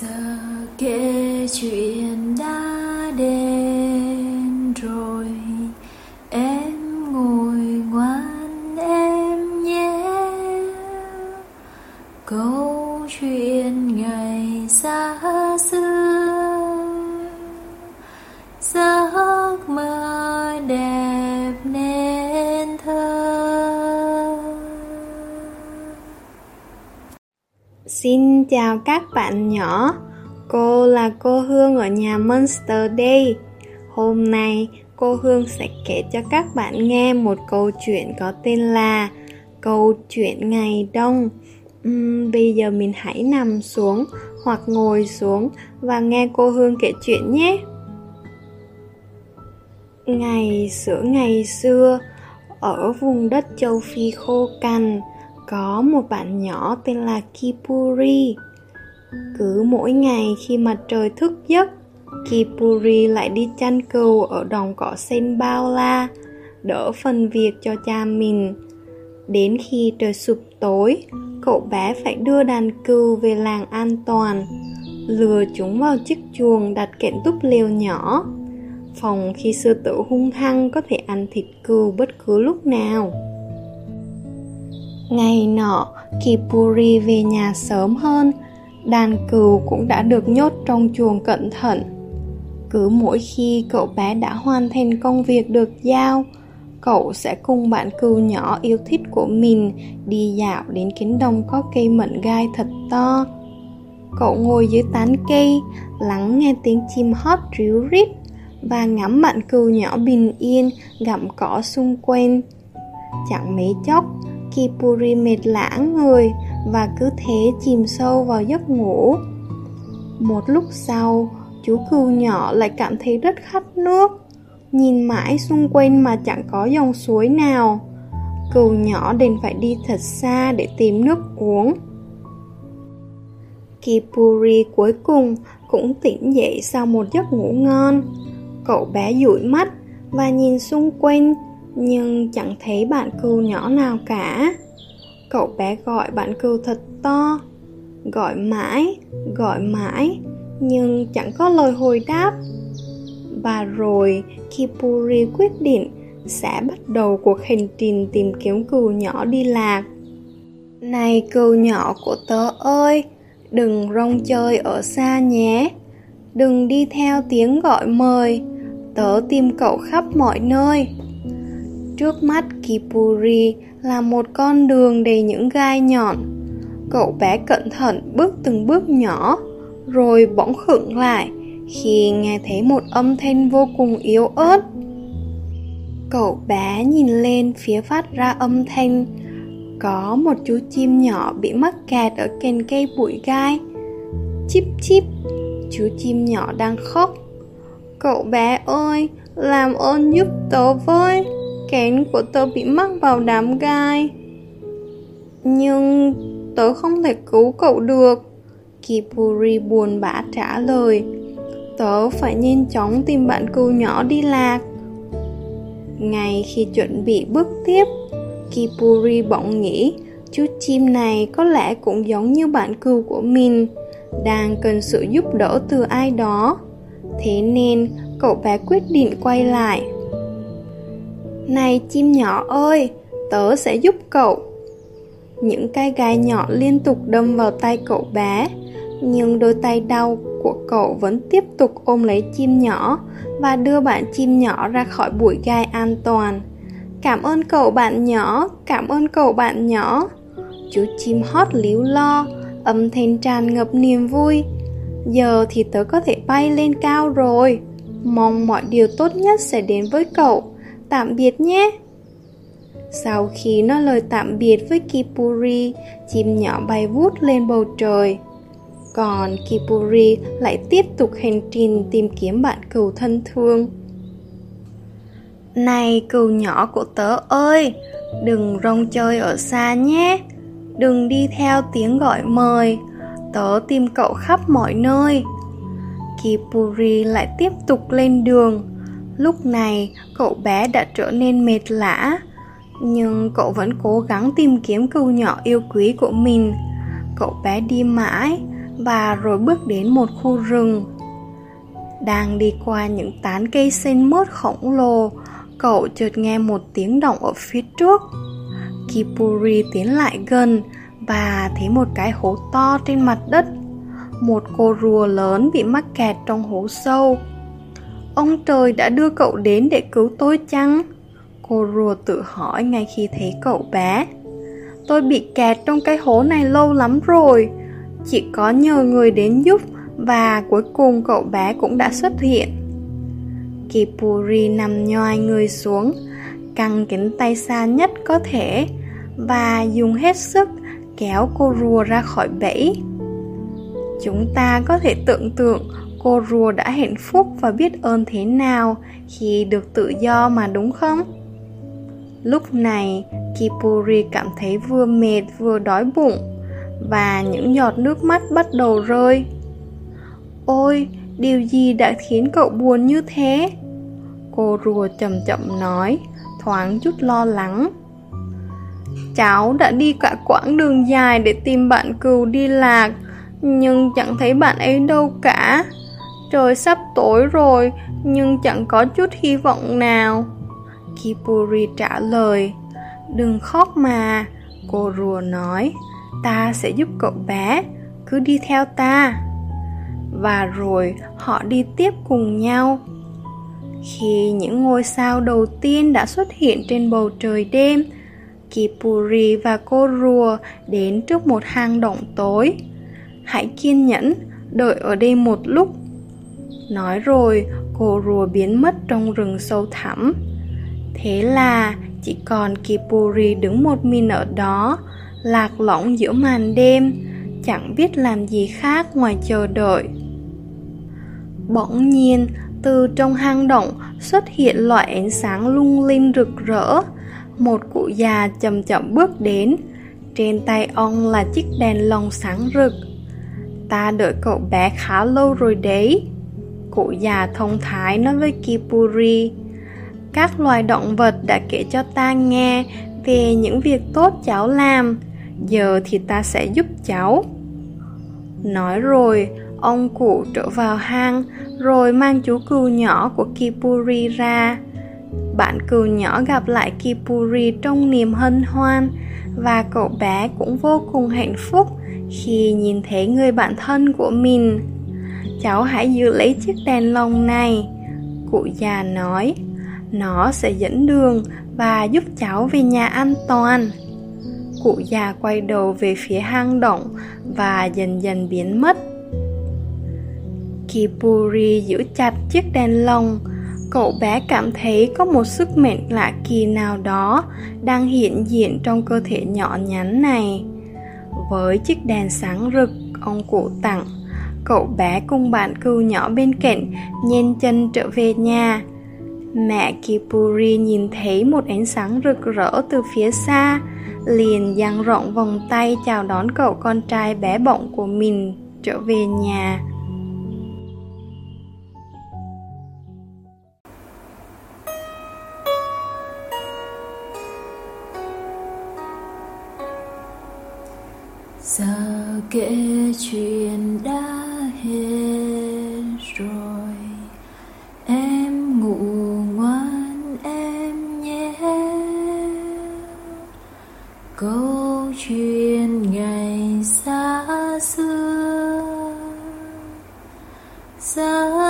giờ kể chuyện đã đến rồi em ngồi ngoan em nhé. Câu chuyện Xin chào các bạn nhỏ, cô là cô Hương ở nhà Monster Day. Hôm nay cô Hương sẽ kể cho các bạn nghe một câu chuyện có tên là Câu chuyện ngày đông. Uhm, bây giờ mình hãy nằm xuống hoặc ngồi xuống và nghe cô Hương kể chuyện nhé. Ngày xưa ngày xưa, ở vùng đất châu Phi khô cằn, có một bạn nhỏ tên là Kipuri. Cứ mỗi ngày khi mặt trời thức giấc, Kipuri lại đi chăn cừu ở đồng cỏ sen bao la, đỡ phần việc cho cha mình. Đến khi trời sụp tối, cậu bé phải đưa đàn cừu về làng an toàn, lừa chúng vào chiếc chuồng đặt kẹn túp lều nhỏ. Phòng khi sư tử hung hăng có thể ăn thịt cừu bất cứ lúc nào. Ngày nọ, Kipuri về nhà sớm hơn, đàn cừu cũng đã được nhốt trong chuồng cẩn thận. Cứ mỗi khi cậu bé đã hoàn thành công việc được giao, cậu sẽ cùng bạn cừu nhỏ yêu thích của mình đi dạo đến cánh đồng có cây mận gai thật to. Cậu ngồi dưới tán cây, lắng nghe tiếng chim hót ríu rít và ngắm bạn cừu nhỏ bình yên gặm cỏ xung quanh. Chẳng mấy chốc, Kipuri mệt lã người và cứ thế chìm sâu vào giấc ngủ. Một lúc sau, chú cừu nhỏ lại cảm thấy rất khát nước. Nhìn mãi xung quanh mà chẳng có dòng suối nào. Cừu nhỏ đành phải đi thật xa để tìm nước uống. Kipuri cuối cùng cũng tỉnh dậy sau một giấc ngủ ngon. Cậu bé dụi mắt và nhìn xung quanh nhưng chẳng thấy bạn cừu nhỏ nào cả. Cậu bé gọi bạn cừu thật to, gọi mãi, gọi mãi, nhưng chẳng có lời hồi đáp. Và rồi Kipuri quyết định sẽ bắt đầu cuộc hành trình tìm kiếm cừu nhỏ đi lạc. Này cừu nhỏ của tớ ơi, đừng rong chơi ở xa nhé, đừng đi theo tiếng gọi mời, tớ tìm cậu khắp mọi nơi. Trước mắt Kipuri là một con đường đầy những gai nhọn. Cậu bé cẩn thận bước từng bước nhỏ, rồi bỗng khựng lại khi nghe thấy một âm thanh vô cùng yếu ớt. Cậu bé nhìn lên phía phát ra âm thanh. Có một chú chim nhỏ bị mắc kẹt ở cành cây bụi gai. Chip chip, chú chim nhỏ đang khóc. Cậu bé ơi, làm ơn giúp tớ với kén của tớ bị mắc vào đám gai. Nhưng tớ không thể cứu cậu được. Kipuri buồn bã trả lời, Tớ phải nhanh chóng tìm bạn cừu nhỏ đi lạc. Ngay khi chuẩn bị bước tiếp, Kipuri bỗng nghĩ, Chú chim này có lẽ cũng giống như bạn cừu của mình, Đang cần sự giúp đỡ từ ai đó. Thế nên cậu bé quyết định quay lại này chim nhỏ ơi, tớ sẽ giúp cậu. Những cái gai nhỏ liên tục đâm vào tay cậu bé, nhưng đôi tay đau của cậu vẫn tiếp tục ôm lấy chim nhỏ và đưa bạn chim nhỏ ra khỏi bụi gai an toàn. Cảm ơn cậu bạn nhỏ, cảm ơn cậu bạn nhỏ. Chú chim hót líu lo, âm thanh tràn ngập niềm vui. Giờ thì tớ có thể bay lên cao rồi. Mong mọi điều tốt nhất sẽ đến với cậu tạm biệt nhé. Sau khi nói lời tạm biệt với Kipuri, chim nhỏ bay vút lên bầu trời. Còn Kipuri lại tiếp tục hành trình tìm kiếm bạn cừu thân thương. Này cừu nhỏ của tớ ơi, đừng rong chơi ở xa nhé. Đừng đi theo tiếng gọi mời, tớ tìm cậu khắp mọi nơi. Kipuri lại tiếp tục lên đường Lúc này, cậu bé đã trở nên mệt lã, nhưng cậu vẫn cố gắng tìm kiếm cừu nhỏ yêu quý của mình. Cậu bé đi mãi, và rồi bước đến một khu rừng. Đang đi qua những tán cây xanh mướt khổng lồ, cậu chợt nghe một tiếng động ở phía trước. Kipuri tiến lại gần và thấy một cái hố to trên mặt đất. Một cô rùa lớn bị mắc kẹt trong hố sâu. Ông trời đã đưa cậu đến để cứu tôi chăng? Cô rùa tự hỏi ngay khi thấy cậu bé. Tôi bị kẹt trong cái hố này lâu lắm rồi. Chỉ có nhờ người đến giúp và cuối cùng cậu bé cũng đã xuất hiện. Kipuri nằm nhoài người xuống, căng cánh tay xa nhất có thể và dùng hết sức kéo cô rùa ra khỏi bẫy. Chúng ta có thể tưởng tượng cô rùa đã hạnh phúc và biết ơn thế nào khi được tự do mà đúng không? Lúc này, Kipuri cảm thấy vừa mệt vừa đói bụng và những giọt nước mắt bắt đầu rơi. Ôi, điều gì đã khiến cậu buồn như thế? Cô rùa chậm chậm nói, thoáng chút lo lắng. Cháu đã đi cả quãng đường dài để tìm bạn cừu đi lạc, nhưng chẳng thấy bạn ấy đâu cả. Trời sắp tối rồi, nhưng chẳng có chút hy vọng nào. Kipuri trả lời, đừng khóc mà, cô rùa nói, ta sẽ giúp cậu bé, cứ đi theo ta. Và rồi họ đi tiếp cùng nhau. Khi những ngôi sao đầu tiên đã xuất hiện trên bầu trời đêm, Kipuri và cô rùa đến trước một hang động tối. Hãy kiên nhẫn, đợi ở đây một lúc. Nói rồi, cô rùa biến mất trong rừng sâu thẳm. Thế là chỉ còn Kipuri đứng một mình ở đó, lạc lõng giữa màn đêm, chẳng biết làm gì khác ngoài chờ đợi. Bỗng nhiên, từ trong hang động xuất hiện loại ánh sáng lung linh rực rỡ. Một cụ già chậm chậm bước đến. Trên tay ông là chiếc đèn lồng sáng rực. Ta đợi cậu bé khá lâu rồi đấy. Cụ già thông thái nói với Kipuri. Các loài động vật đã kể cho ta nghe về những việc tốt cháu làm. Giờ thì ta sẽ giúp cháu. Nói rồi, ông cụ trở vào hang rồi mang chú cừu nhỏ của Kipuri ra. Bạn cừu nhỏ gặp lại Kipuri trong niềm hân hoan và cậu bé cũng vô cùng hạnh phúc khi nhìn thấy người bạn thân của mình. Cháu hãy giữ lấy chiếc đèn lồng này, cụ già nói. Nó sẽ dẫn đường và giúp cháu về nhà an toàn. Cụ già quay đầu về phía hang động và dần dần biến mất. Kipuri giữ chặt chiếc đèn lồng Cậu bé cảm thấy có một sức mạnh lạ kỳ nào đó đang hiện diện trong cơ thể nhỏ nhắn này. Với chiếc đèn sáng rực ông cụ tặng, cậu bé cùng bạn cừu nhỏ bên cạnh nhanh chân trở về nhà. Mẹ Kipuri nhìn thấy một ánh sáng rực rỡ từ phía xa, liền dang rộng vòng tay chào đón cậu con trai bé bỏng của mình trở về nhà. giờ kể chuyện đã hết rồi em ngủ ngoan em nhé câu chuyện ngày xa xưa xa.